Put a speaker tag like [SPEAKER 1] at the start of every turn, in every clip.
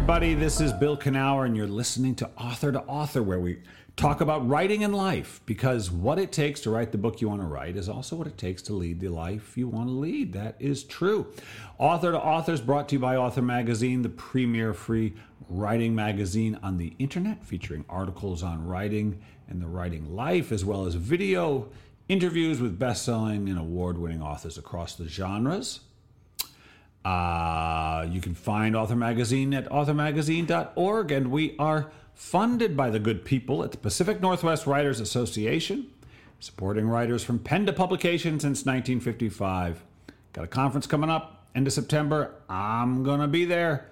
[SPEAKER 1] everybody. This is Bill Kenower, and you're listening to Author to Author, where we talk about writing and life. Because what it takes to write the book you want to write is also what it takes to lead the life you want to lead. That is true. Author to Author is brought to you by Author Magazine, the premier free writing magazine on the internet, featuring articles on writing and the writing life, as well as video interviews with best selling and award winning authors across the genres. Uh, you can find Author Magazine at authormagazine.org, and we are funded by the good people at the Pacific Northwest Writers Association, supporting writers from pen to publication since 1955. Got a conference coming up end of September. I'm gonna be there.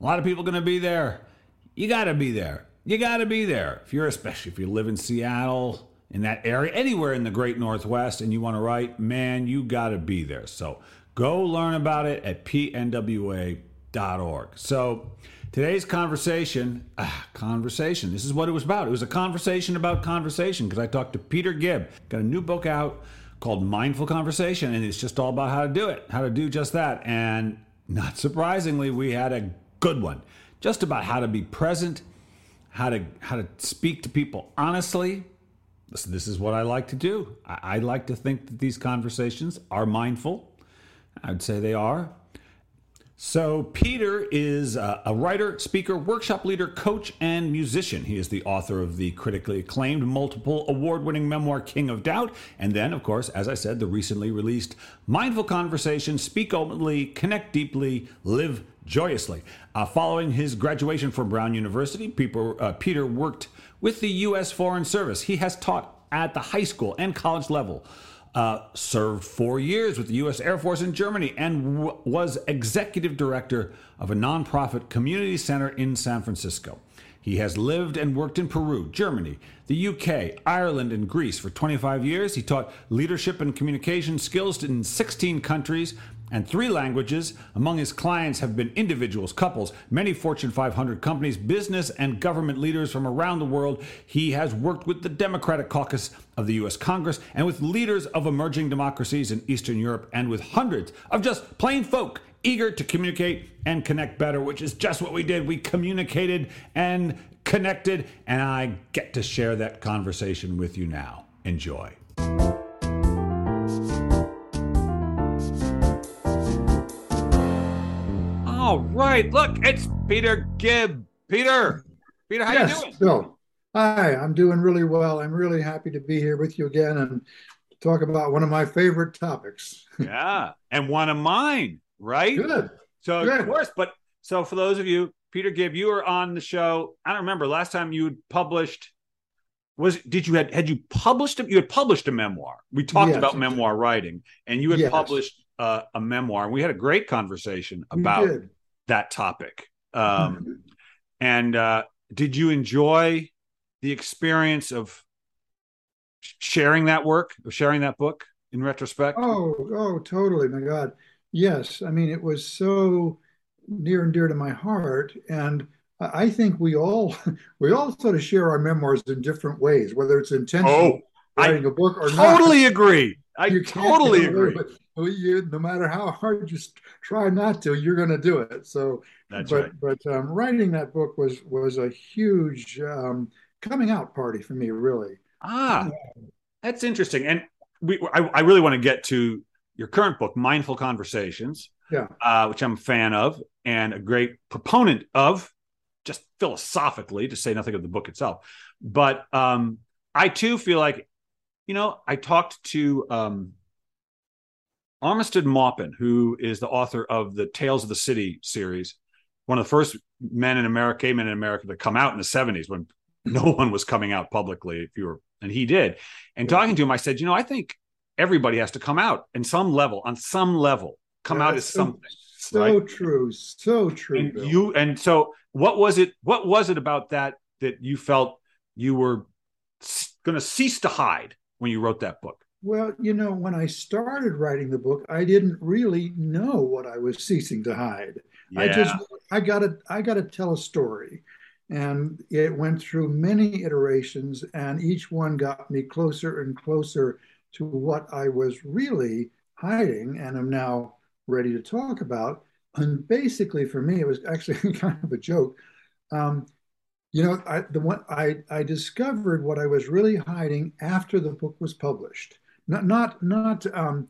[SPEAKER 1] A lot of people gonna be there. You gotta be there. You gotta be there. If you're especially if you live in Seattle, in that area, anywhere in the Great Northwest, and you want to write, man, you gotta be there. So Go learn about it at pnwa.org. So, today's conversation, ah, conversation, this is what it was about. It was a conversation about conversation because I talked to Peter Gibb. Got a new book out called Mindful Conversation, and it's just all about how to do it, how to do just that. And not surprisingly, we had a good one just about how to be present, how to how to speak to people honestly. This, this is what I like to do. I, I like to think that these conversations are mindful I'd say they are. So, Peter is a writer, speaker, workshop leader, coach, and musician. He is the author of the critically acclaimed, multiple award winning memoir King of Doubt. And then, of course, as I said, the recently released Mindful Conversation Speak Openly, Connect Deeply, Live Joyously. Uh, following his graduation from Brown University, uh, Peter worked with the U.S. Foreign Service. He has taught at the high school and college level uh, served four years with the U.S. Air Force in Germany and w- was executive director of a nonprofit community center in San Francisco. He has lived and worked in Peru, Germany, the UK, Ireland, and Greece for 25 years. He taught leadership and communication skills in 16 countries and three languages. Among his clients have been individuals, couples, many Fortune 500 companies, business and government leaders from around the world. He has worked with the Democratic caucus of the U.S. Congress and with leaders of emerging democracies in Eastern Europe and with hundreds of just plain folk eager to communicate and connect better, which is just what we did. We communicated and connected, and I get to share that conversation with you now. Enjoy. All right, look, it's Peter Gibb. Peter, Peter, how yes, you doing?
[SPEAKER 2] Bill. Hi, I'm doing really well. I'm really happy to be here with you again and talk about one of my favorite topics.
[SPEAKER 1] yeah, and one of mine, right?
[SPEAKER 2] Good.
[SPEAKER 1] So
[SPEAKER 2] Good.
[SPEAKER 1] of course, but so for those of you, Peter Gibb, you were on the show. I don't remember last time you had published. Was did you had had you published a, you had published a memoir? We talked yes. about memoir writing, and you had yes. published uh, a memoir. And we had a great conversation about that topic. Um, mm-hmm. And uh, did you enjoy the experience of sharing that work, of sharing that book in retrospect?
[SPEAKER 2] Oh, oh, totally. My God. Yes. I mean, it was so near and dear to my heart. And I think we all we all sort of share our memoirs in different ways, whether it's intentional oh, writing I a book or
[SPEAKER 1] totally
[SPEAKER 2] not.
[SPEAKER 1] Totally agree. I you totally agree. But
[SPEAKER 2] you, no matter how hard you try not to, you're going to do it. So,
[SPEAKER 1] That's
[SPEAKER 2] but
[SPEAKER 1] right.
[SPEAKER 2] but um, writing that book was was a huge um, coming out party for me, really.
[SPEAKER 1] Ah, that's interesting. And we, I, I really want to get to your current book, Mindful Conversations,
[SPEAKER 2] yeah,
[SPEAKER 1] uh, which I'm a fan of and a great proponent of, just philosophically, to say nothing of the book itself. But um, I too feel like, you know, I talked to um, Armistead Maupin, who is the author of the Tales of the City series, one of the first men in America, gay men in America to come out in the 70s when no one was coming out publicly, if you were, and he did. And talking to him, I said, you know, I think everybody has to come out in some level, on some level, come yeah, out as so, something.
[SPEAKER 2] So right? true, so true.
[SPEAKER 1] And Bill. you, and so, what was it? What was it about that that you felt you were going to cease to hide when you wrote that book?
[SPEAKER 2] Well, you know, when I started writing the book, I didn't really know what I was ceasing to hide.
[SPEAKER 1] Yeah.
[SPEAKER 2] I just I gotta I gotta tell a story. And it went through many iterations, and each one got me closer and closer to what I was really hiding and I'm now ready to talk about. And basically, for me, it was actually kind of a joke. Um, you know, I, the one I, I discovered what I was really hiding after the book was published. Not not not um,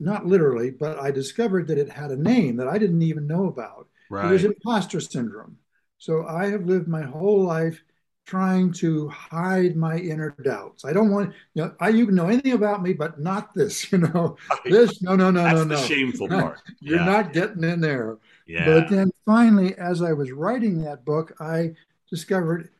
[SPEAKER 2] not literally, but I discovered that it had a name that I didn't even know about. Right. It was imposter syndrome. So I have lived my whole life trying to hide my inner doubts. I don't want, you know, I you know anything about me, but not this, you know. This, no, no, no,
[SPEAKER 1] That's
[SPEAKER 2] no, no.
[SPEAKER 1] the shameful part.
[SPEAKER 2] You're yeah. not getting in there.
[SPEAKER 1] Yeah.
[SPEAKER 2] But then finally, as I was writing that book, I discovered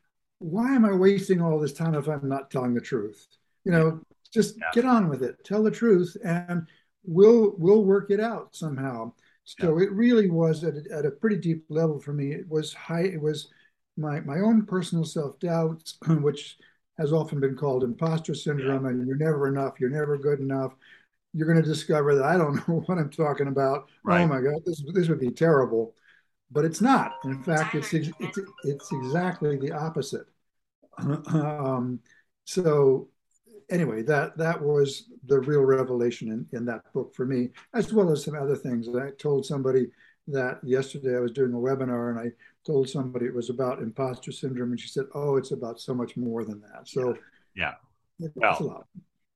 [SPEAKER 2] why am I wasting all this time if I'm not telling the truth? You know, just yeah. get on with it, tell the truth, and we'll we'll work it out somehow. So yeah. it really was at a, at a pretty deep level for me. It was high. It was my my own personal self doubts, which has often been called imposter syndrome, yeah. and you're never enough. You're never good enough. You're going to discover that I don't know what I'm talking about. Oh right. Oh my God, this this would be terrible, but it's not. In fact, it's it's it's exactly the opposite. um, so anyway, that that was the real revelation in, in that book for me, as well as some other things. I told somebody that yesterday I was doing a webinar and I told somebody it was about imposter syndrome, and she said, "Oh, it's about so much more than that." So
[SPEAKER 1] yeah, well, a lot.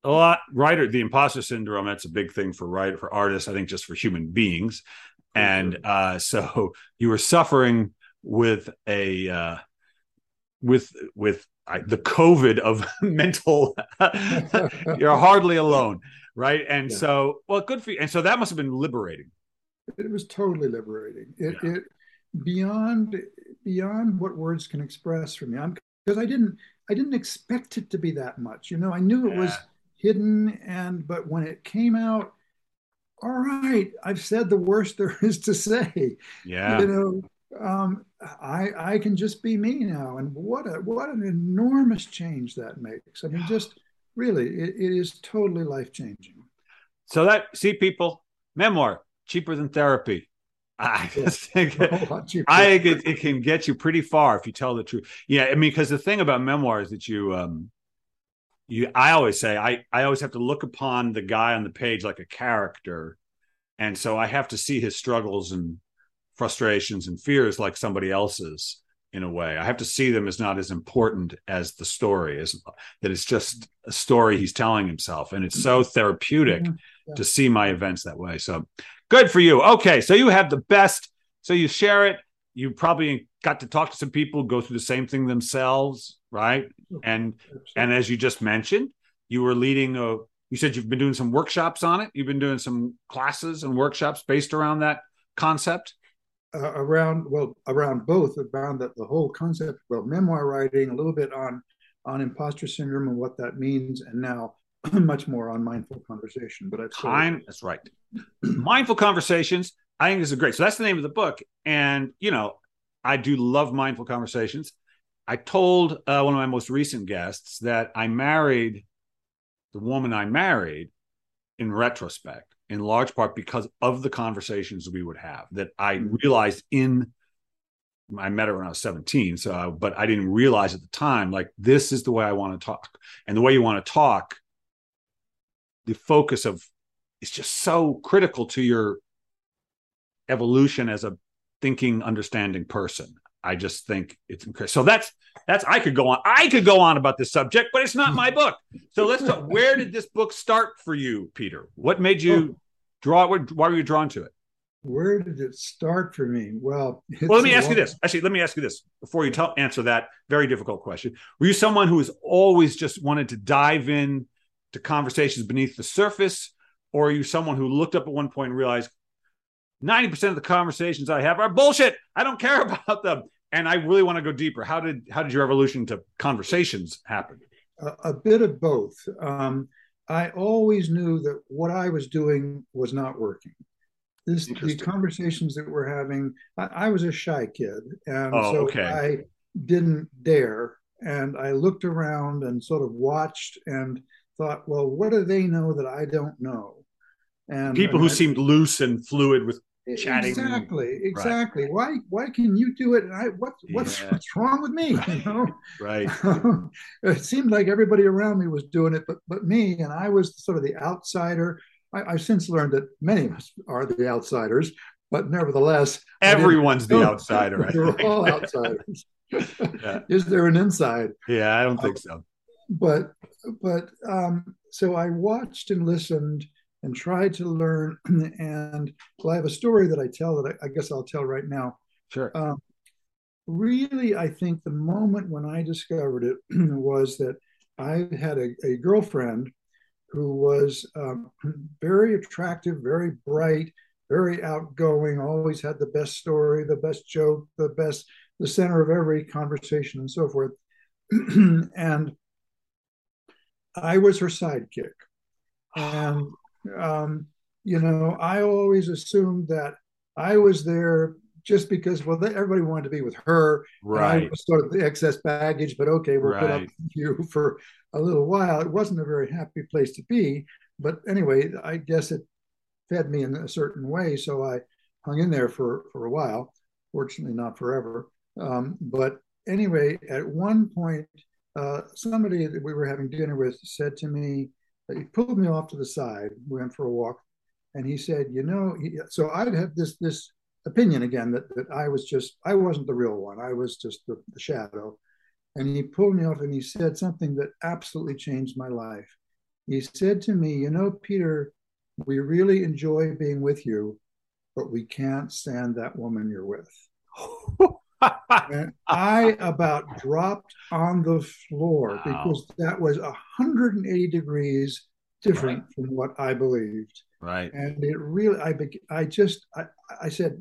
[SPEAKER 1] A lot writer the imposter syndrome that's a big thing for writer for artists i think just for human beings and uh, so you were suffering with a uh, with with I, the COVID of mental, you're hardly alone, right? And yeah. so, well, good for you. And so that must have been liberating.
[SPEAKER 2] It was totally liberating. It, yeah. it beyond beyond what words can express for me. I'm because I didn't I didn't expect it to be that much. You know, I knew it yeah. was hidden, and but when it came out, all right, I've said the worst there is to say.
[SPEAKER 1] Yeah,
[SPEAKER 2] you know, um, I I can just be me now, and what a what an enormous change that makes. I mean, just really, it, it is totally life changing.
[SPEAKER 1] So that see people memoir cheaper than therapy. I just think I think it, it, can get you pretty far if you tell the truth. Yeah, I mean, because the thing about memoir is that you um you I always say I I always have to look upon the guy on the page like a character, and so I have to see his struggles and frustrations and fears like somebody else's in a way. I have to see them as not as important as the story is that it's just a story he's telling himself. And it's so therapeutic mm-hmm. yeah. to see my events that way. So good for you. Okay. So you have the best. So you share it. You probably got to talk to some people, go through the same thing themselves, right? And and as you just mentioned, you were leading a you said you've been doing some workshops on it. You've been doing some classes and workshops based around that concept?
[SPEAKER 2] Uh, around well around both around the, the whole concept well memoir writing a little bit on on imposter syndrome and what that means and now much more on mindful conversation but it's
[SPEAKER 1] time that's right. Mindful conversations i think this is great. So that's the name of the book and you know i do love mindful conversations i told uh, one of my most recent guests that i married the woman i married in retrospect in large part because of the conversations we would have that I mm-hmm. realized in I met her when I was 17 so but I didn't realize at the time like this is the way I want to talk and the way you want to talk the focus of is just so critical to your evolution as a thinking understanding person I just think it's incredible. So that's that's I could go on. I could go on about this subject, but it's not my book. So let's talk. Where did this book start for you, Peter? What made you oh. draw? Why were you drawn to it?
[SPEAKER 2] Where did it start for me? Well,
[SPEAKER 1] well, let me ask long... you this. Actually, let me ask you this before you tell, answer that very difficult question. Were you someone who has always just wanted to dive in to conversations beneath the surface, or are you someone who looked up at one point and realized 90% of the conversations I have are bullshit. I don't care about them and I really want to go deeper. How did how did your evolution to conversations happen?
[SPEAKER 2] A, a bit of both. Um, I always knew that what I was doing was not working. This the conversations that we're having. I, I was a shy kid, and oh, so okay. I didn't dare. And I looked around and sort of watched and thought, well, what do they know that I don't know?
[SPEAKER 1] And people who I, seemed loose and fluid with chatting.
[SPEAKER 2] Exactly, exactly. Right. Why why can you do it and I what what's yeah. what's wrong with me? You know?
[SPEAKER 1] right.
[SPEAKER 2] it seemed like everybody around me was doing it, but but me and I was sort of the outsider. I, have since learned that many of us are the outsiders. but nevertheless,
[SPEAKER 1] everyone's the outsider.
[SPEAKER 2] We're all outsiders. yeah. Is there an inside?
[SPEAKER 1] Yeah, I don't think so.
[SPEAKER 2] But but um, so I watched and listened and try to learn. And well, I have a story that I tell that I, I guess I'll tell right now.
[SPEAKER 1] Sure. Um,
[SPEAKER 2] really, I think the moment when I discovered it was that I had a, a girlfriend who was um, very attractive, very bright, very outgoing, always had the best story, the best joke, the best, the center of every conversation, and so forth. and I was her sidekick. And, um, you know, I always assumed that I was there just because, well, everybody wanted to be with her.
[SPEAKER 1] Right.
[SPEAKER 2] Sort of the excess baggage, but okay, we'll right. put up with you for a little while. It wasn't a very happy place to be. But anyway, I guess it fed me in a certain way. So I hung in there for, for a while, fortunately, not forever. Um, but anyway, at one point, uh, somebody that we were having dinner with said to me, he pulled me off to the side. We went for a walk, and he said, "You know," he, so I'd had this this opinion again that that I was just I wasn't the real one. I was just the, the shadow. And he pulled me off and he said something that absolutely changed my life. He said to me, "You know, Peter, we really enjoy being with you, but we can't stand that woman you're with." and I about dropped on the floor wow. because that was 180 degrees different right. from what I believed.
[SPEAKER 1] Right.
[SPEAKER 2] And it really, I, I just, I, I said,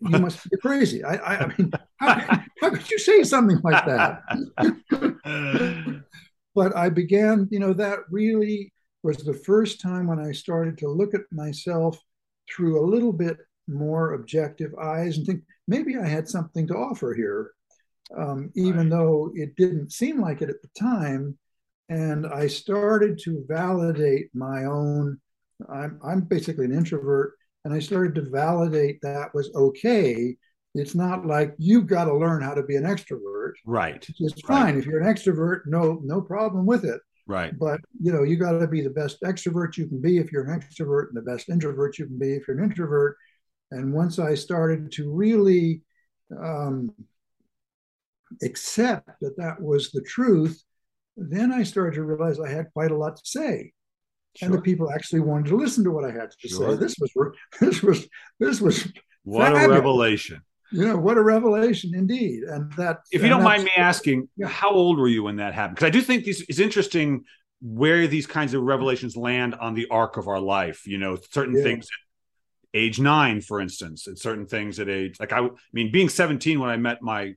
[SPEAKER 2] you must be crazy. I, I, I mean, how, how, could you say something like that? but I began, you know, that really was the first time when I started to look at myself through a little bit more objective eyes and think maybe I had something to offer here, um, even right. though it didn't seem like it at the time. And I started to validate my own. I'm, I'm basically an introvert, and I started to validate that was okay. It's not like you've got to learn how to be an extrovert.
[SPEAKER 1] Right.
[SPEAKER 2] It's fine. Right. If you're an extrovert, no, no problem with it.
[SPEAKER 1] Right.
[SPEAKER 2] But you know, you got to be the best extrovert you can be if you're an extrovert, and the best introvert you can be if you're an introvert. And once I started to really um, accept that that was the truth, then I started to realize I had quite a lot to say. Sure. And the people actually wanted to listen to what I had to sure. say. This was this was this was
[SPEAKER 1] what fabulous. a revelation.
[SPEAKER 2] You know, what a revelation indeed. And that
[SPEAKER 1] if you don't mind me asking, yeah. how old were you when that happened? Because I do think this is interesting where these kinds of revelations land on the arc of our life. You know, certain yeah. things age nine, for instance, and certain things at age like I, I mean, being 17 when I met my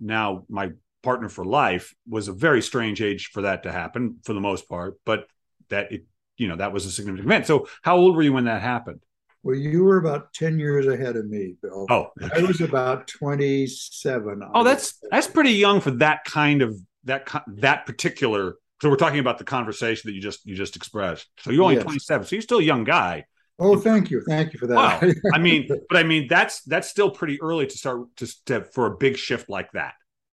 [SPEAKER 1] now my partner for life was a very strange age for that to happen for the most part, but that it, you know, that was a significant event. So how old were you when that happened?
[SPEAKER 2] Well, you were about 10 years ahead of me, Bill.
[SPEAKER 1] Oh,
[SPEAKER 2] I was about 27.
[SPEAKER 1] Oh, that's, that's pretty young for that kind of, that, that particular. So we're talking about the conversation that you just, you just expressed. So you're only yes. 27. So you're still a young guy.
[SPEAKER 2] Oh, thank you, thank you for that. Wow.
[SPEAKER 1] I mean, but I mean, that's that's still pretty early to start to, to for a big shift like that.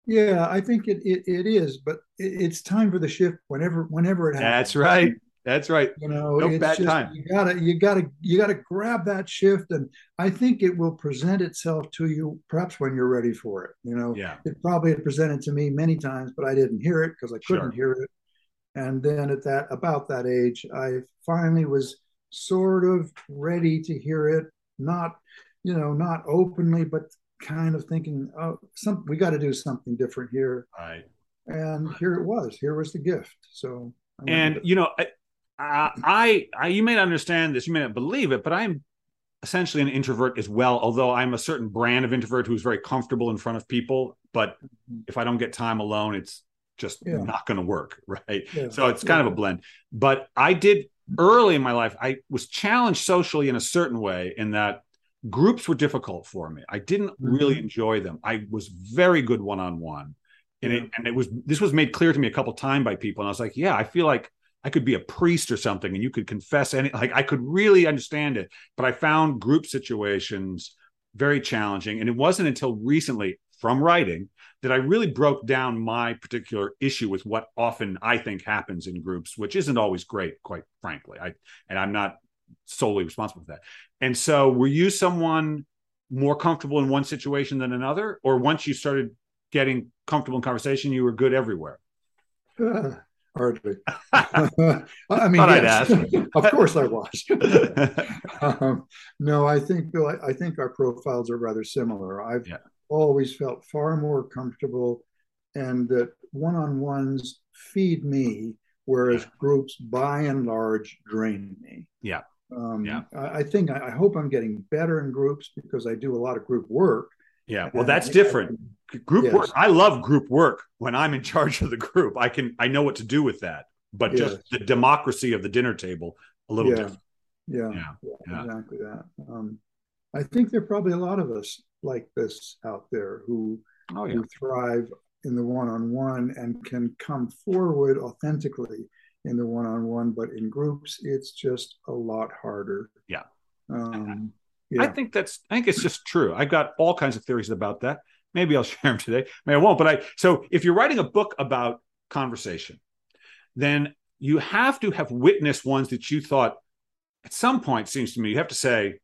[SPEAKER 2] Yeah, I think it it, it is, but it, it's time for the shift whenever whenever it happens.
[SPEAKER 1] That's right. That's right.
[SPEAKER 2] You know, no bad just, time. You gotta you gotta you gotta grab that shift, and I think it will present itself to you perhaps when you're ready for it. You know,
[SPEAKER 1] yeah.
[SPEAKER 2] It probably had presented to me many times, but I didn't hear it because I couldn't sure. hear it. And then at that about that age, I finally was sort of ready to hear it, not, you know, not openly, but kind of thinking, oh, some we got to do something different here.
[SPEAKER 1] Right.
[SPEAKER 2] And here it was. Here was the gift. So.
[SPEAKER 1] And you know, I, I, I, you may not understand this, you may not believe it, but I'm essentially an introvert as well. Although I'm a certain brand of introvert who's very comfortable in front of people, but mm-hmm. if I don't get time alone, it's just yeah. not going to work, right? Yeah. So it's kind yeah. of a blend. But I did early in my life, I was challenged socially in a certain way in that groups were difficult for me. I didn't mm-hmm. really enjoy them. I was very good one on one. And it and it was this was made clear to me a couple times by people. And I was like, yeah, I feel like I could be a priest or something and you could confess any like I could really understand it. But I found group situations very challenging. And it wasn't until recently from writing that I really broke down my particular issue with what often I think happens in groups, which isn't always great, quite frankly. I and I'm not solely responsible for that. And so, were you someone more comfortable in one situation than another, or once you started getting comfortable in conversation, you were good everywhere?
[SPEAKER 2] Uh, hardly. I mean, yes. of course I was. um, no, I think Bill. I, I, think our profiles are rather similar. I've yeah. Always felt far more comfortable, and that one-on-ones feed me, whereas groups, by and large, drain me.
[SPEAKER 1] Yeah.
[SPEAKER 2] Um, yeah. I, I think I, I, hope I'm getting better in groups because I do a lot of group work.
[SPEAKER 1] Yeah. Well, that's different. group yes. work. I love group work when I'm in charge of the group. I can I know what to do with that. But yes. just the democracy of the dinner table, a little
[SPEAKER 2] yeah.
[SPEAKER 1] different.
[SPEAKER 2] Yeah. Yeah. yeah. Exactly that. Um, I think there are probably a lot of us like this out there who, oh, who thrive in the one-on-one and can come forward authentically in the one-on-one, but in groups, it's just a lot harder.
[SPEAKER 1] Yeah. Um, yeah. I think that's. I think it's just true. I've got all kinds of theories about that. Maybe I'll share them today. Maybe I won't. But I. So if you're writing a book about conversation, then you have to have witnessed ones that you thought at some point seems to me you have to say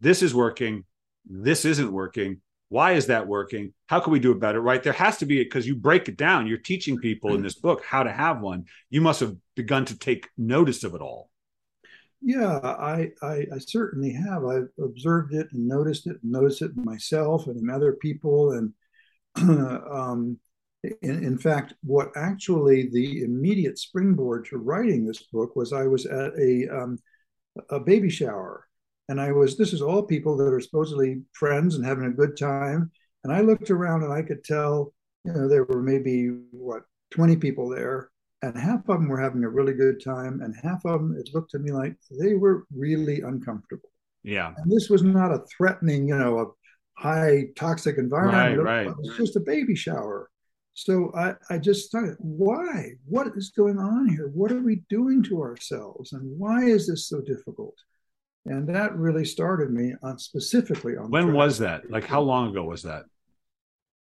[SPEAKER 1] this is working this isn't working. Why is that working? How can we do it better? Right? There has to be it because you break it down. You're teaching people in this book how to have one. You must have begun to take notice of it all.
[SPEAKER 2] Yeah i i, I certainly have. I've observed it and noticed it and noticed it myself and in other people and um, in, in, fact what actually the immediate springboard to writing this book was i was at a um, a baby shower and I was, this is all people that are supposedly friends and having a good time. And I looked around and I could tell, you know, there were maybe what, 20 people there. And half of them were having a really good time. And half of them, it looked to me like they were really uncomfortable.
[SPEAKER 1] Yeah.
[SPEAKER 2] And this was not a threatening, you know, a high toxic environment.
[SPEAKER 1] Right, right.
[SPEAKER 2] It was just a baby shower. So I, I just thought, why? What is going on here? What are we doing to ourselves? And why is this so difficult? And that really started me on specifically on.
[SPEAKER 1] When was that? Like how long ago was that?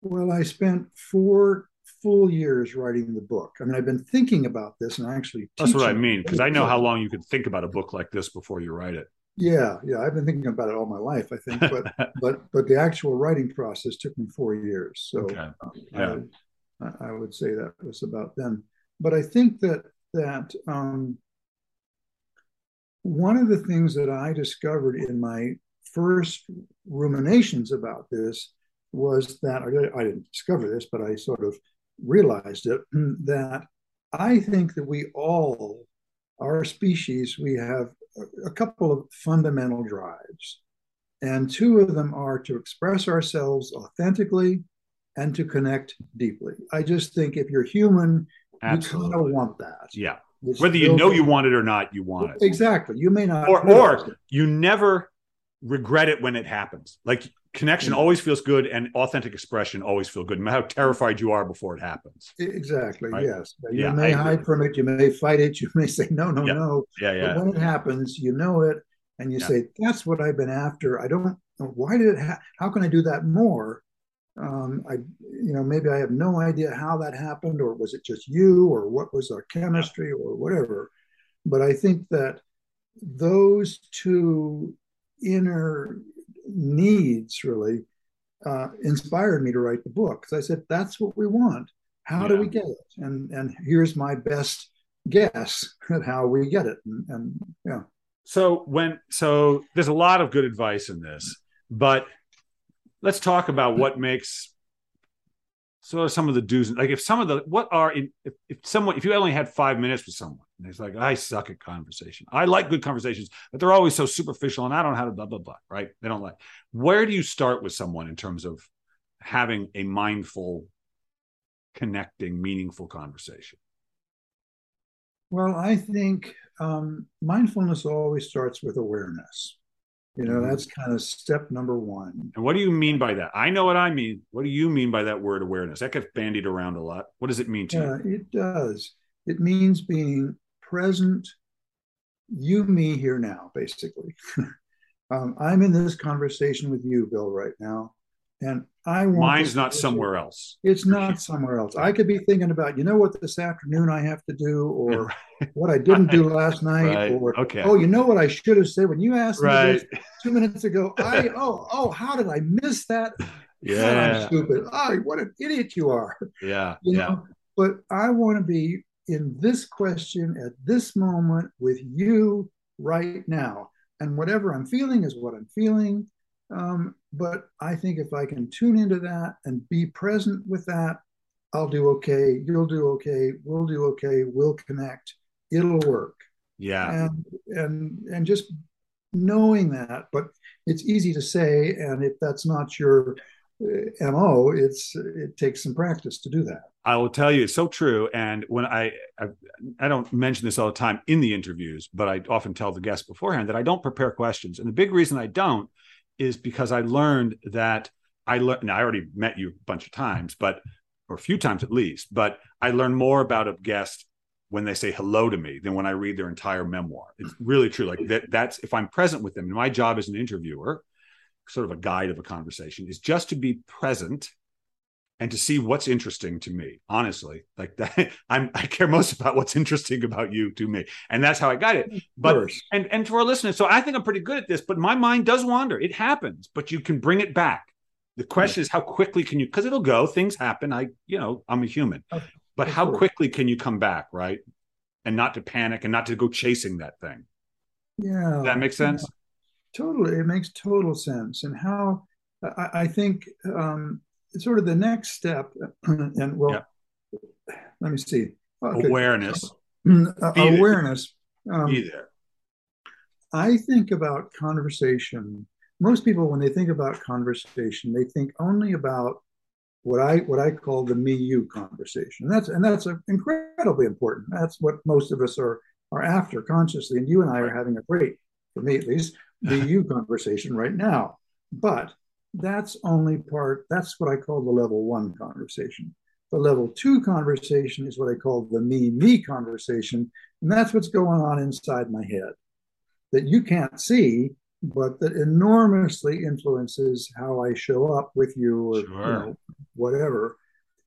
[SPEAKER 2] Well, I spent four full years writing the book. I mean, I've been thinking about this and actually.
[SPEAKER 1] That's what I mean, because I know how long you could think about a book like this before you write it.
[SPEAKER 2] Yeah, yeah, I've been thinking about it all my life. I think, but but but the actual writing process took me four years. So okay. um, yeah. I, I, would say that was about then. But I think that that um, one of the things that I discovered in my first ruminations about this was that I didn't discover this, but I sort of realized it that I think that we all, our species, we have a couple of fundamental drives. And two of them are to express ourselves authentically and to connect deeply. I just think if you're human, Absolutely. you kind of want that.
[SPEAKER 1] Yeah. Whether you know you want it or not, you want it.
[SPEAKER 2] Exactly. You may not.
[SPEAKER 1] Or, or you never regret it when it happens. Like connection mm-hmm. always feels good and authentic expression always feel good, no matter how terrified you are before it happens.
[SPEAKER 2] Exactly. Right? Yes. You yeah, may hide from it. You may fight it. You may say, no, no,
[SPEAKER 1] yeah.
[SPEAKER 2] no.
[SPEAKER 1] Yeah, yeah.
[SPEAKER 2] But when it happens, you know it and you say, that's what I've been after. I don't know. Why did it, ha- how can I do that more? Um, I, you know, maybe I have no idea how that happened, or was it just you, or what was our chemistry, or whatever. But I think that those two inner needs really uh, inspired me to write the book because I said that's what we want. How yeah. do we get it? And and here's my best guess at how we get it. And, and yeah.
[SPEAKER 1] So when so there's a lot of good advice in this, but let's talk about what makes so some of the do's like if some of the what are in if, if someone if you only had five minutes with someone and it's like i suck at conversation. I like good conversations but they're always so superficial and i don't know how to blah blah blah right? They don't like where do you start with someone in terms of having a mindful connecting meaningful conversation?
[SPEAKER 2] Well i think um, mindfulness always starts with awareness you know, mm-hmm. that's kind of step number one.
[SPEAKER 1] And what do you mean by that? I know what I mean. What do you mean by that word awareness? That gets bandied around a lot. What does it mean to
[SPEAKER 2] yeah, you? It does. It means being present, you, me, here now, basically. um, I'm in this conversation with you, Bill, right now. And I want
[SPEAKER 1] mine's not somewhere else.
[SPEAKER 2] It's not somewhere else. I could be thinking about, you know what, this afternoon I have to do, or what I didn't do last night,
[SPEAKER 1] Right.
[SPEAKER 2] or
[SPEAKER 1] Okay.
[SPEAKER 2] oh, you know what I should have said when you asked me
[SPEAKER 1] Right.
[SPEAKER 2] this two minutes ago. I oh oh, how did I miss that? God, I'm
[SPEAKER 1] Yeah.
[SPEAKER 2] stupid. Oh, what an idiot you are.
[SPEAKER 1] Yeah.
[SPEAKER 2] You
[SPEAKER 1] Yeah.
[SPEAKER 2] know, but I want to be in this question at this moment with you right now. And whatever I'm feeling is what I'm feeling. Um, but I think if I can tune into that and be present with that, I'll do okay. You'll do okay. We'll do okay. We'll connect. It'll work.
[SPEAKER 1] Yeah.
[SPEAKER 2] And and and just knowing that, but it's easy to say. And if that's not your uh, mo, it's it takes some practice to do that.
[SPEAKER 1] I will tell you, it's so true. And when I, I, I don't mention this all the time in the interviews, but I often tell the guests beforehand that I don't prepare questions. And the big reason I don't is because I learned that I learned. I already met you a bunch of times, but or a few times at least. But I learn more about a guest when they say hello to me than when I read their entire memoir. It's really true. Like that. That's if I'm present with them. And my job as an interviewer, sort of a guide of a conversation, is just to be present and to see what's interesting to me honestly like that i'm i care most about what's interesting about you to me and that's how i got it. But and and for our listeners so i think i'm pretty good at this but my mind does wander. It happens but you can bring it back. The question is how quickly can you because it'll go things happen. I you know i'm a human.
[SPEAKER 2] Of-
[SPEAKER 1] but
[SPEAKER 2] of
[SPEAKER 1] how
[SPEAKER 2] course.
[SPEAKER 1] quickly can you come back right? And not to panic and not to go chasing that thing.
[SPEAKER 2] Yeah.
[SPEAKER 1] does that makes sense?
[SPEAKER 2] Totally. It makes total sense. And how I, I think um, sort of the next step, and well, let me see. Okay.
[SPEAKER 1] awareness
[SPEAKER 2] Uh,
[SPEAKER 1] Be there.
[SPEAKER 2] awareness. Um,
[SPEAKER 1] be there
[SPEAKER 2] I think about conversation. Most people, when they think about conversation, they think only about what I what I call the me you conversation. And that's and that's incredibly important. That's what most of us are are after consciously. And you and I are having a great, for me at least, the you conversation right now. But that's only part. That's what I call the level one conversation. The level two conversation is what I call the me me conversation, and that's what's going on inside my head that you can't see, but that enormously influences how I show up with you or you know, whatever.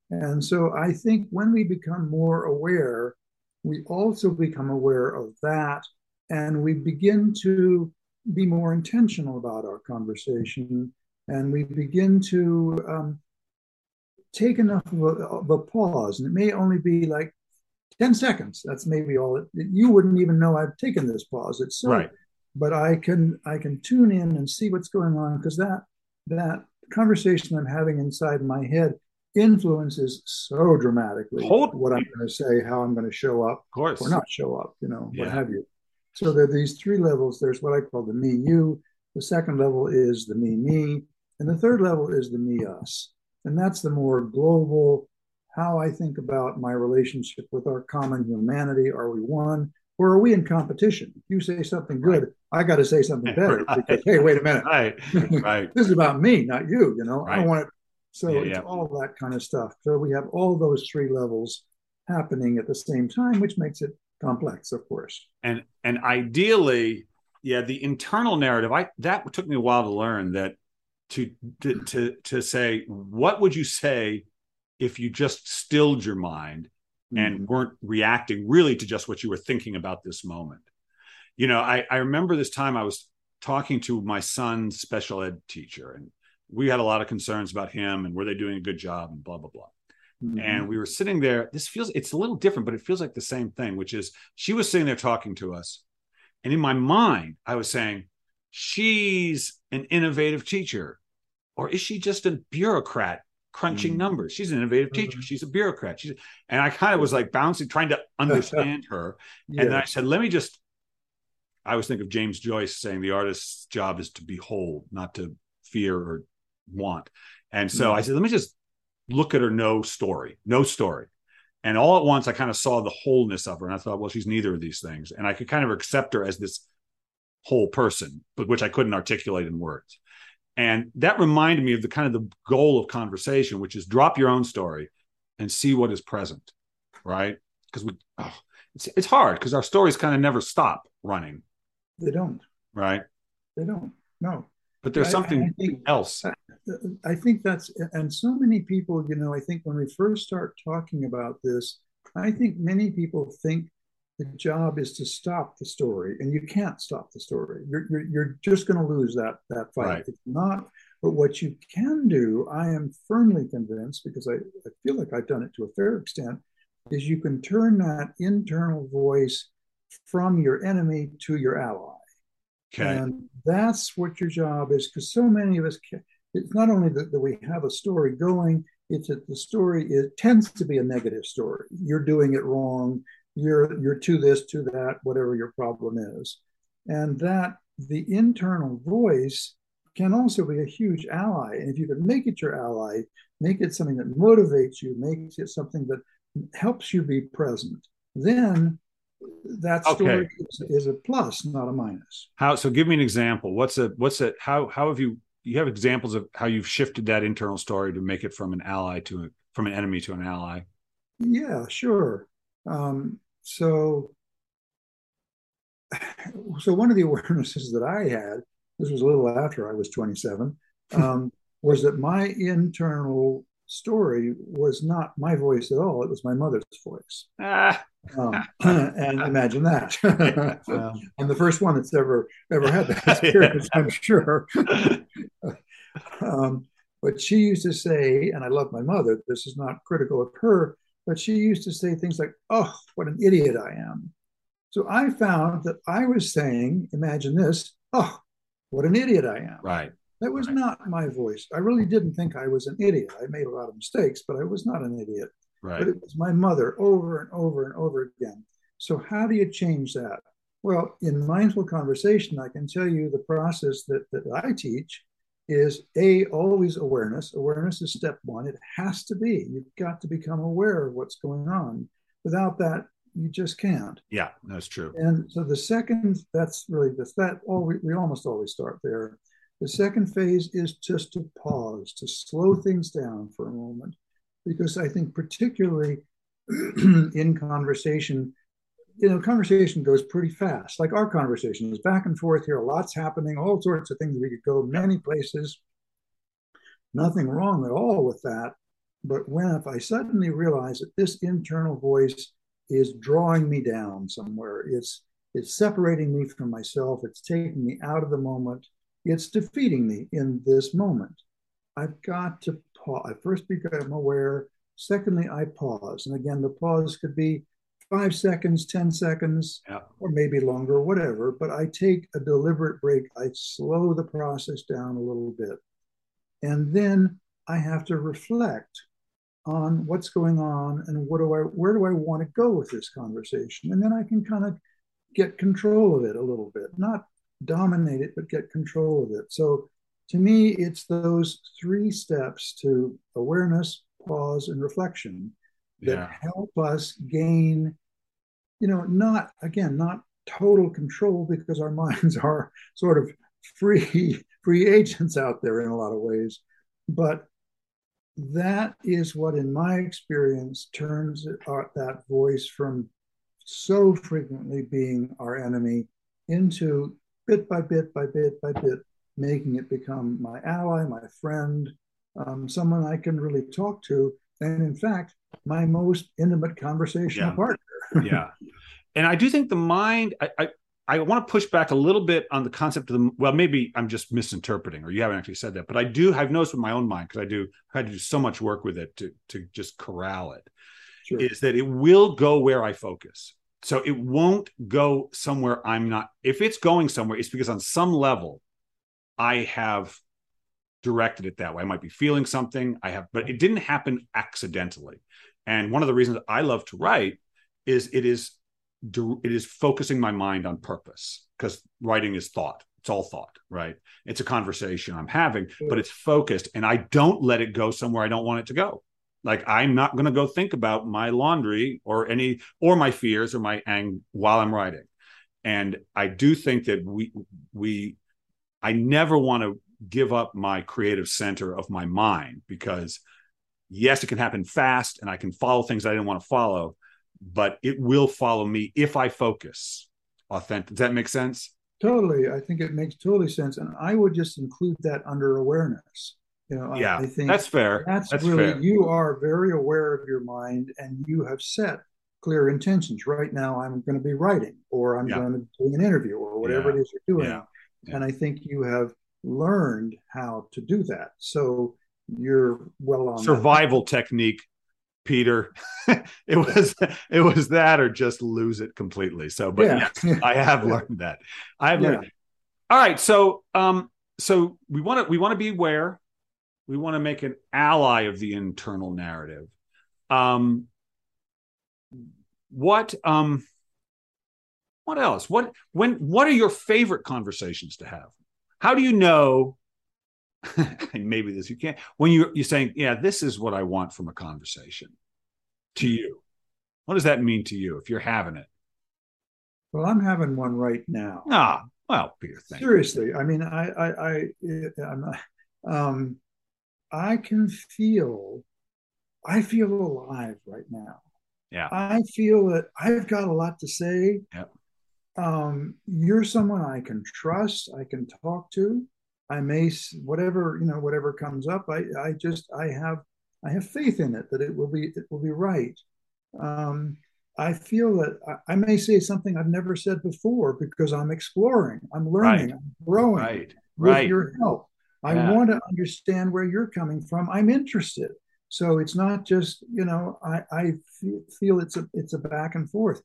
[SPEAKER 2] And so I think when we become more aware, we also become aware of that and we begin to be more intentional about our conversation and we begin to um, take enough of a, of a pause. And it may only be like 10 seconds. That's maybe all. It, you wouldn't even know I've taken this pause. It's so
[SPEAKER 1] right
[SPEAKER 2] but I can I can tune in and see what's going on because that that conversation I'm having inside my head influences so dramatically
[SPEAKER 1] Hold-
[SPEAKER 2] what I'm going to say, how I'm going to show up
[SPEAKER 1] of course
[SPEAKER 2] or not show up, you know, what have you. So there are these three levels. There's what I call the me you. The second level is the me me, and the third level is the me us, and that's the more global. How I think about my relationship with our common humanity. Are we one? Or are we in competition? If you say something good, I got to say something better
[SPEAKER 1] Right.
[SPEAKER 2] because hey, wait a minute,
[SPEAKER 1] right right
[SPEAKER 2] this is about me, not you. You know, I want it. So
[SPEAKER 1] Yeah,
[SPEAKER 2] it's
[SPEAKER 1] yeah.
[SPEAKER 2] all that kind of stuff. So we have all those three levels happening at the same time, which makes it complex, of course.
[SPEAKER 1] and and ideally yeah the internal narrative i that took me a while to learn that to to to, say what would you say if you just stilled your mind
[SPEAKER 2] Mm-hmm.
[SPEAKER 1] and weren't reacting really to just what you were thinking about this moment you know i i remember this time i was talking to my son's special ed teacher and we had a lot of concerns about him and were they doing a good job and blah blah blah
[SPEAKER 2] Mhm.
[SPEAKER 1] and we were sitting there this feels it's a little different but it feels like the same thing which is she was sitting there talking to us and in my mind i was saying she's an innovative teacher. Or is she just a bureaucrat crunching
[SPEAKER 2] Mhm.
[SPEAKER 1] numbers? She's an innovative teacher.
[SPEAKER 2] Mhm.
[SPEAKER 1] she's a bureaucrat. She's and i kind of was like bouncing trying to understand her. And then i said let me just i always think of james joyce saying the artist's job is to behold not to fear or want. And so i
[SPEAKER 2] Mhm.
[SPEAKER 1] said let me just look at her no story no story. And all at once i kind of saw the wholeness of her. And i thought well she's neither of these things. And i could kind of accept her as this whole person but which i couldn't articulate in words and that reminded me of the kind of the goal of conversation which is drop your own story and see what is present right because we oh, it's, it's hard because our stories kind of never stop running
[SPEAKER 2] they don't.
[SPEAKER 1] right
[SPEAKER 2] They don't. No.
[SPEAKER 1] but there's something I, I think, else.
[SPEAKER 2] I think that's, and so many people, you know, I think when we first start talking about this, I think many people think the job is to stop the story, and you can't stop the story. You're, you're, you're just going to lose that, that fight. Right. It's not, but what you can do, I am firmly convinced, because I, I feel like I've done it to a fair extent, is you can turn that internal voice from your enemy to your ally. Okay. And that's what your job is, because so many of us, can, it's not only that, that we have a story going, it's that the story is, tends to be a negative story. You're doing it wrong. You're you're to this, to that, whatever your problem is, and that the internal voice can also be a huge ally. And if you can make it your ally, make it something that motivates you, makes it something that helps you be present, then that story okay. is, is, a plus, not a minus.
[SPEAKER 1] How? So, give me an example. What's a what's it? How how have you you have examples of how you've shifted that internal story to make it from an ally to a, from an enemy to an ally?
[SPEAKER 2] Yeah, sure. Um, so, so one of the awarenesses that I had, this was a little after I was 27, um, was that my internal story was not my voice at all. It was my mother's voice. Ah. Um, and imagine that. I'm the first one that's ever ever had that experience, I'm sure. um, but she used to say, and I love my mother. This is not critical of her, but she used to say things like, "Oh, what an idiot I am." So I found that I was saying, imagine this, "Oh, what an idiot I am."
[SPEAKER 1] Right.
[SPEAKER 2] That was right. not my voice. I really didn't think I was an idiot. I made a lot of mistakes, but I was not an idiot.
[SPEAKER 1] Right.
[SPEAKER 2] But it was my mother over and over and over again. So how do you change that? Well, in mindful conversation, I can tell you the process that, that I teach is a always awareness. Awareness is step one. It has to be. You've got to become aware of what's going on. Without that, you just can't.
[SPEAKER 1] Yeah, that's true.
[SPEAKER 2] And so the second, that's really that's that. All oh, we, we almost always start there. The second phase is just to pause, to slow things down for a moment, because I think particularly in conversation, you know, conversation goes pretty fast. Like our conversation is back and forth here, lots happening, all sorts of things. We could go many places. Nothing wrong at all with that. But when if I suddenly realize that this internal voice is drawing me down somewhere, it's it's separating me from myself, it's taking me out of the moment, it's defeating me in this moment. I've got to pause. I first become aware. Secondly, I pause. And again, the pause could be five seconds, 10 seconds, yeah. or maybe longer, whatever. But I take a deliberate break. I slow the process down a little bit. And then I have to reflect on what's going on and what do I where do I want to go with this conversation? And then I can kind of get control of it a little bit, not dominate it, but get control of it. So to me, it's those three steps to awareness, pause, and reflection that yeah. help us gain, you know, not again, not total control because our minds are sort of free, free agents out there in a lot of ways. But that is what, in my experience, turns that voice from so frequently being our enemy into bit by bit by bit by bit, making it become my ally, my friend, um, someone I can really talk to, and in fact, my most intimate conversational yeah. partner.
[SPEAKER 1] yeah, and I do think the mind. I, I I want to push back a little bit on the concept of the well, maybe I'm just misinterpreting, or you haven't actually said that, but I do. I've noticed with my own mind because I do. I had to do so much work with it to to just corral it. Sure. Is that it will go where I focus. So it won't go somewhere I'm not. If it's going somewhere, it's because on some level, I have directed it that way. I might be feeling something. I have, but it didn't happen accidentally. And one of the reasons I love to write is it is it is focusing my mind on purpose because writing is thought. It's all thought, right? It's a conversation I'm having, but mm. it's focused, and I don't let it go somewhere I don't want it to go. Like I'm not going to go think about my laundry or any or my fears or my ang while I'm writing. And I do think that we we I never want to give up my creative center of my mind because yes, it can happen fast and I can follow things I didn't want to follow, but it will follow me if I focus authentic. Does that make sense?
[SPEAKER 2] Totally. I think it makes totally sense. And I would just include that under awareness. You know,
[SPEAKER 1] yeah,
[SPEAKER 2] I, I think
[SPEAKER 1] that's fair.
[SPEAKER 2] That's,
[SPEAKER 1] that's
[SPEAKER 2] really,
[SPEAKER 1] fair.
[SPEAKER 2] you are very aware of your mind and you have set clear intentions. Right now, I'm going to be writing or I'm yeah. going to do an interview or whatever yeah. it is you're doing. Yeah. And I think you have learned how to do that. So you're well on
[SPEAKER 1] survival technique Peter. it was it was that or just lose it completely. So, but yeah. yes, I have learned that. I have yeah. learned. All right, so um, so we want to we want to be aware. We want to make an ally of the internal narrative. Um, what um, what else? What when? What are your favorite conversations to have? How do you know maybe this you can't when you you're saying yeah this is what i want from a conversation to you. What does that mean to you if you're having it?
[SPEAKER 2] Well i'm having one right now.
[SPEAKER 1] Ah well peter
[SPEAKER 2] seriously you. Seriously, I mean i i i i'm um i can feel i feel alive right now.
[SPEAKER 1] Yeah.
[SPEAKER 2] I feel that i've got a lot to say.
[SPEAKER 1] Yeah
[SPEAKER 2] um you're someone i can trust i can talk to I may whatever you know whatever comes up. I I just I have I have faith in it that it will be it will be right. Um, I feel that I, I, may say something I've never said before because I'm exploring, I'm learning, right. I'm growing
[SPEAKER 1] right.
[SPEAKER 2] with
[SPEAKER 1] right.
[SPEAKER 2] your help. I yeah. want to understand where you're coming from. I'm interested. So it's not just you know I I feel it's a it's a back and forth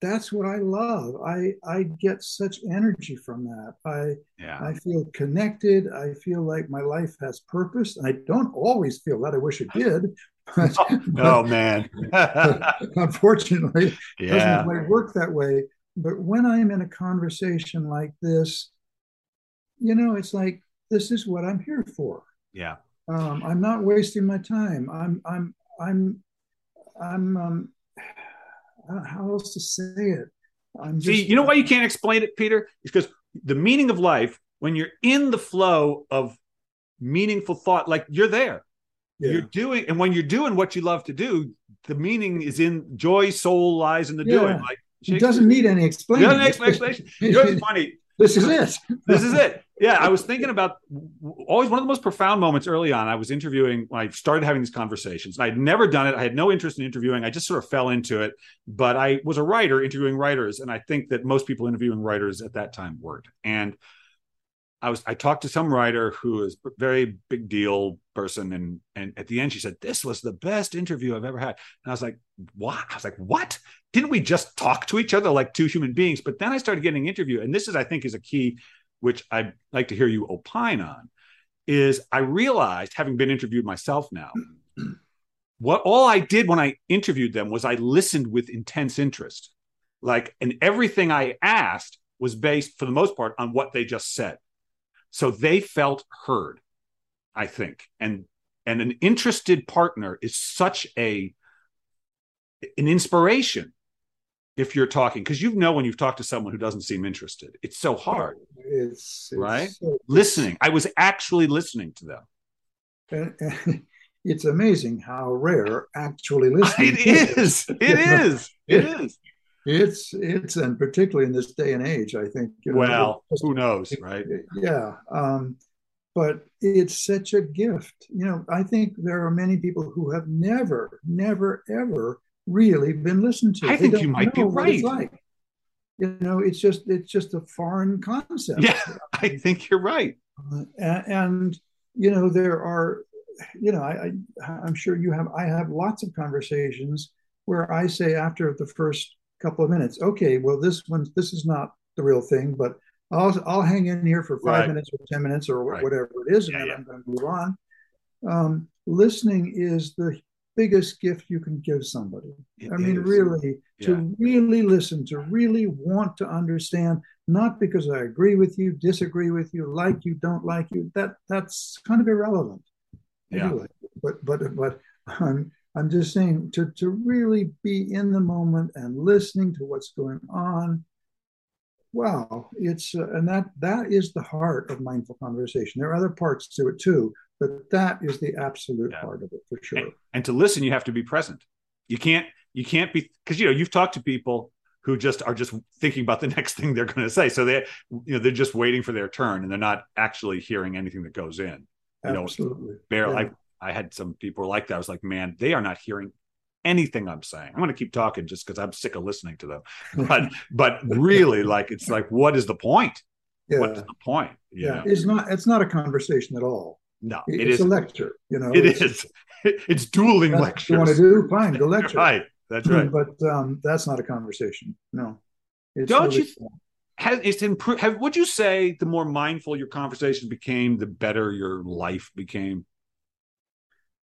[SPEAKER 2] that's what I love. I I get such energy from that. I
[SPEAKER 1] yeah.
[SPEAKER 2] I feel connected. I feel like my life has purpose. I don't always feel that. I wish it did.
[SPEAKER 1] But, oh, oh man.
[SPEAKER 2] unfortunately,
[SPEAKER 1] yeah.
[SPEAKER 2] doesn't quite work that way. But when I'm in a conversation like this, you know, it's like this is what I'm here for.
[SPEAKER 1] Yeah.
[SPEAKER 2] Um, I'm not wasting my time. I'm I'm I'm I'm um, how else to say it.
[SPEAKER 1] I'm just, See, you know why you can't explain it, Peter? It's because the meaning of life, when you're in the flow of meaningful thought, like you're there. Yeah. You're doing, and when you're doing what you love to do, the meaning is in joy, soul lies in the yeah. doing. Like
[SPEAKER 2] it doesn't need any explanation.
[SPEAKER 1] Doesn't explanation. you know funny?
[SPEAKER 2] this is it.
[SPEAKER 1] this is it. Yeah, I was thinking about always one of the most profound moments early on. I was interviewing when I started having these conversations. I'd never done it. I had no interest in interviewing. I just sort of fell into it. But I was a writer interviewing writers, and I think that most people interviewing writers at that time weren't. And I was I talked to some writer who is a very big deal person, and and at the end she said, "This was the best interview I've ever had." And I was like, "What?" I was like, "What? Didn't we just talk to each other like two human beings?" But then I started getting interview, and this is I think is a key, which I'd like to hear you opine on. Is I realized, having been interviewed myself now, what all I did when I interviewed them was I listened with intense interest, like, and everything I asked was based for the most part on what they just said so they felt heard, I think. And and an interested partner is such a an inspiration if you're talking because you know when you've talked to someone who doesn't seem interested it's so hard
[SPEAKER 2] it's,
[SPEAKER 1] it's right? so, listening. I was actually listening to them.
[SPEAKER 2] And, and it's amazing how rare actually listening
[SPEAKER 1] it is. it is. It is.
[SPEAKER 2] It's it's and particularly in this day and age, I think.
[SPEAKER 1] You know, well, who knows, right?
[SPEAKER 2] Yeah, um, but it's such a gift. You know, I think there are many people who have never, never, ever really been listened to.
[SPEAKER 1] I they think you might be right.
[SPEAKER 2] Like. You know, it's just it's just a foreign concept.
[SPEAKER 1] Yeah, I think you're right.
[SPEAKER 2] Uh, and, and you know, there are, you know, I, I I'm sure you have. I have lots of conversations where I say after the first couple of minutes. Okay, well, this one, this is not the real thing, but I'll I'll hang in here for five right. minutes or ten minutes or right. whatever it is, and yeah, then yeah. I'm going to move on. Um, listening is the biggest gift you can give somebody. It I mean, is. really, yeah. to really listen, to really want to understand, not because I agree with you, disagree with you, like you, don't like you. That that's kind of irrelevant.
[SPEAKER 1] Yeah.
[SPEAKER 2] Anyway, but but but I'm I'm just saying to, to really be in the moment and listening to what's going on. Wow, it's uh, and that that is the heart of mindful conversation. There are other parts to it too, but that is the absolute yeah. part of it for sure.
[SPEAKER 1] And, and to listen, you have to be present. You can't you can't be because you know you've talked to people who just are just thinking about the next thing they're going to say. So they, you know, they're just waiting for their turn and they're not actually hearing anything that goes in.
[SPEAKER 2] You Absolutely.
[SPEAKER 1] Know, barely. Yeah. I, I had some people like that. I was like, man, they are not hearing anything I'm saying. I'm going to keep talking just because I'm sick of listening to them. But but really, like it's like, what is the point? Yeah. What is the point?
[SPEAKER 2] You yeah, know? it's not. It's not a conversation at all.
[SPEAKER 1] No,
[SPEAKER 2] it it's is a lecture. You know,
[SPEAKER 1] it it's, is. It's dueling lectures.
[SPEAKER 2] you want to do? Fine, go lecture.
[SPEAKER 1] right. That's right.
[SPEAKER 2] But um, that's not a conversation. No.
[SPEAKER 1] It's Don't really you? Has it's improved? Have would you say the more mindful your conversation became, the better your life became?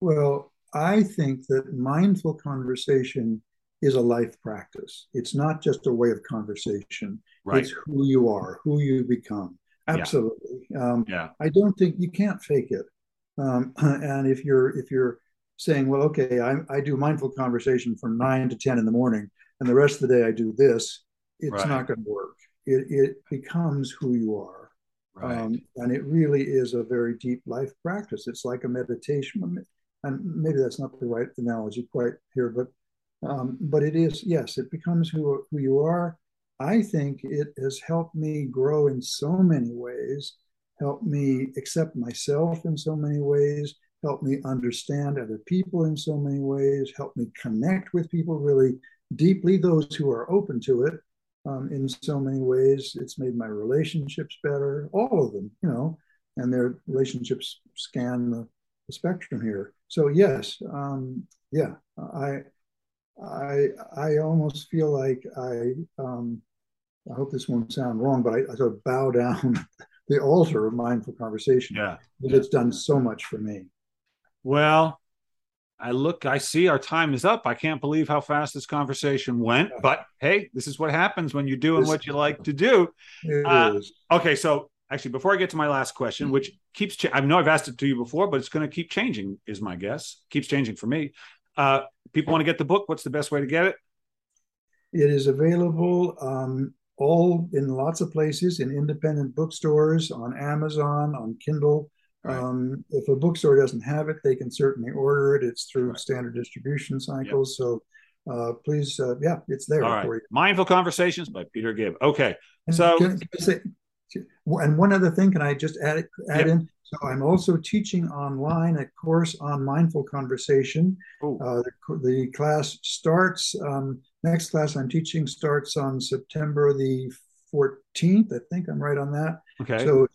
[SPEAKER 2] Well, I think that mindful conversation is a life practice. It's not just a way of conversation. Right. It's who you are, who you become. Absolutely.
[SPEAKER 1] Yeah. Um, yeah.
[SPEAKER 2] I don't think you can't fake it. Um, and if you're if you're saying, well, okay, I, I do mindful conversation from nine to 10 in the morning, and the rest of the day I do this, it's right. not going to work. It, it becomes who you are. Right. Um, and it really is a very deep life practice. It's like a meditation. And maybe that's not the right analogy quite here, but um, but it is, yes, it becomes who, who you are. I think it has helped me grow in so many ways, helped me accept myself in so many ways, helped me understand other people in so many ways, helped me connect with people really deeply, those who are open to it um, in so many ways. It's made my relationships better, all of them, you know, and their relationships scan the, the spectrum here. So yes, um, yeah, I, I, I almost feel like I, um, I hope this won't sound wrong, but I, I sort of bow down the altar of mindful conversation.
[SPEAKER 1] Yeah,
[SPEAKER 2] because it's done so much for me.
[SPEAKER 1] Well, I look, I see our time is up. I can't believe how fast this conversation went. But hey, this is what happens when you're doing what you like to do. Uh, okay, so actually, before I get to my last question, which keeps, cha- I know I've asked it to you before, but it's going to keep changing, is my guess. Keeps changing for me. Uh, people want to get the book. What's the best way to get it?
[SPEAKER 2] It is available um, all in lots of places in independent bookstores, on Amazon, on Kindle. Right. Um, if a bookstore doesn't have it, they can certainly order it. It's through right. standard distribution cycles. Yep. So uh, please, uh, yeah, it's there
[SPEAKER 1] All right. Mindful Conversations by Peter Gibb. Okay. And so, can, can
[SPEAKER 2] say, and one other thing, can I just add, add yep. in? So I'm also teaching online a course on mindful conversation. Uh, the, the, class starts, um, next class I'm teaching starts on September the 14th. I think I'm right on that.
[SPEAKER 1] Okay.
[SPEAKER 2] So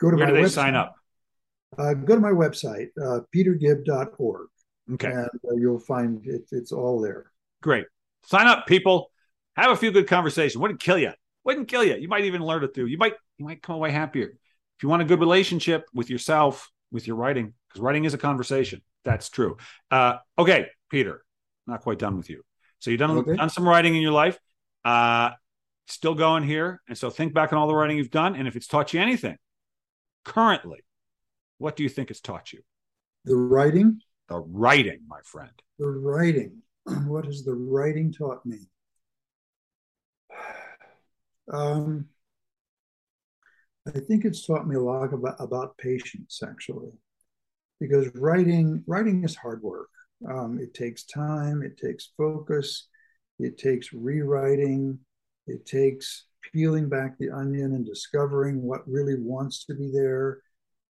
[SPEAKER 2] go to
[SPEAKER 1] Where
[SPEAKER 2] my
[SPEAKER 1] do they
[SPEAKER 2] website.
[SPEAKER 1] sign up?
[SPEAKER 2] uh, go to my website, uh, petergibb.org.
[SPEAKER 1] Okay.
[SPEAKER 2] And uh, you'll find it, it's all there.
[SPEAKER 1] Great. Sign up, people. Have a few good conversations. Wouldn't kill you. Wouldn't kill you. You might even learn it through. You might you might come away happier. If you want a good relationship with yourself, with your writing, because writing is a conversation. That's true. Uh, okay, Peter, not quite done with you. So you've done, okay. done some writing in your life. Uh, still going here. And so think back on all the writing you've done. And if it's taught you anything currently, what do you think it's taught you?
[SPEAKER 2] The writing?
[SPEAKER 1] The writing, my friend.
[SPEAKER 2] The writing. What has the writing taught me? Um, I think it's taught me a lot about, about patience, actually, because writing writing is hard work. Um, it takes time, it takes focus, it takes rewriting, it takes peeling back the onion and discovering what really wants to be there.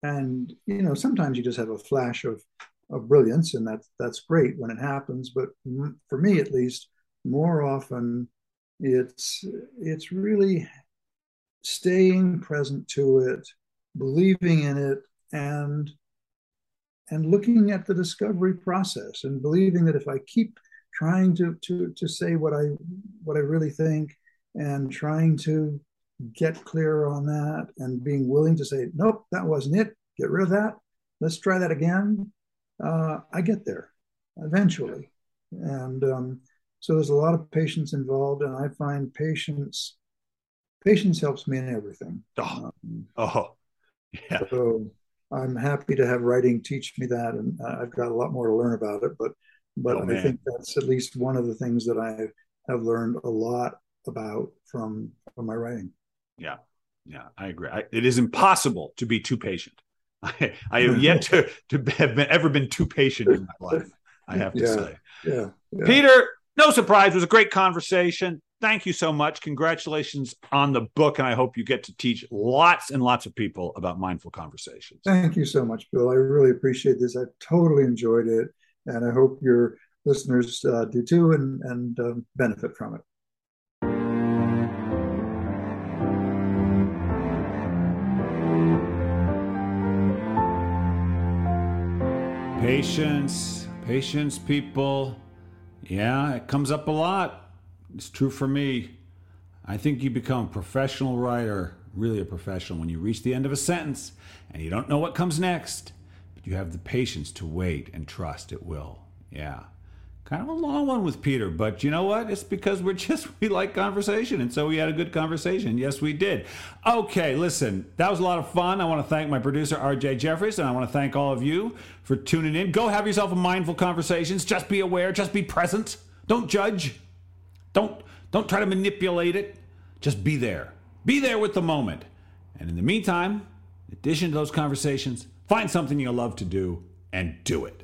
[SPEAKER 2] And you know sometimes you just have a flash of of brilliance and that's that's great when it happens. But for me at least more often it's it's really staying present to it believing in it and and looking at the discovery process and believing that if i keep trying to to to say what i what i really think and trying to get clear on that and being willing to say, nope, that wasn't it. Get rid of that. Let's try that again. Uh, I get there eventually. And um, so there's a lot of patience involved, and I find patience patience helps me in everything.
[SPEAKER 1] Oh, um, oh. yeah.
[SPEAKER 2] So I'm happy to have writing teach me that, and I've got a lot more to learn about it. But but oh, I think that's at least one of the things that I have learned a lot about from from my writing.
[SPEAKER 1] Yeah, yeah, I agree. I, it is impossible to be too patient. I, I have yet to to have been, ever been too patient in my life. I have to
[SPEAKER 2] yeah,
[SPEAKER 1] say.
[SPEAKER 2] Yeah, yeah.
[SPEAKER 1] Peter, no surprise, it was a great conversation. Thank you so much. Congratulations on the book. And I hope you get to teach lots and lots of people about mindful conversations.
[SPEAKER 2] Thank you so much, Bill. I really appreciate this. I've totally enjoyed it. And I hope your listeners uh, do too and, and um, benefit from it.
[SPEAKER 1] Patience, patience, people. Yeah, it comes up a lot. It's true for me. I think you become a professional writer, really a professional, when you reach the end of a sentence and you don't know what comes next, but you have the patience to wait and trust it will. Yeah. Kind of a long one with Peter, but you know what? It's because we're just, we like conversation. And so we had a good conversation. Yes, we did. Okay, listen, that was a lot of fun. I want to thank my producer, RJ Jeffries, and I want to thank all of you for tuning in. Go have yourself a mindful conversations. Just be aware, just be present. Don't judge. Don't, don't try to manipulate it. Just be there. Be there with the moment. And in the meantime, in addition to those conversations, find something you love to do and do it.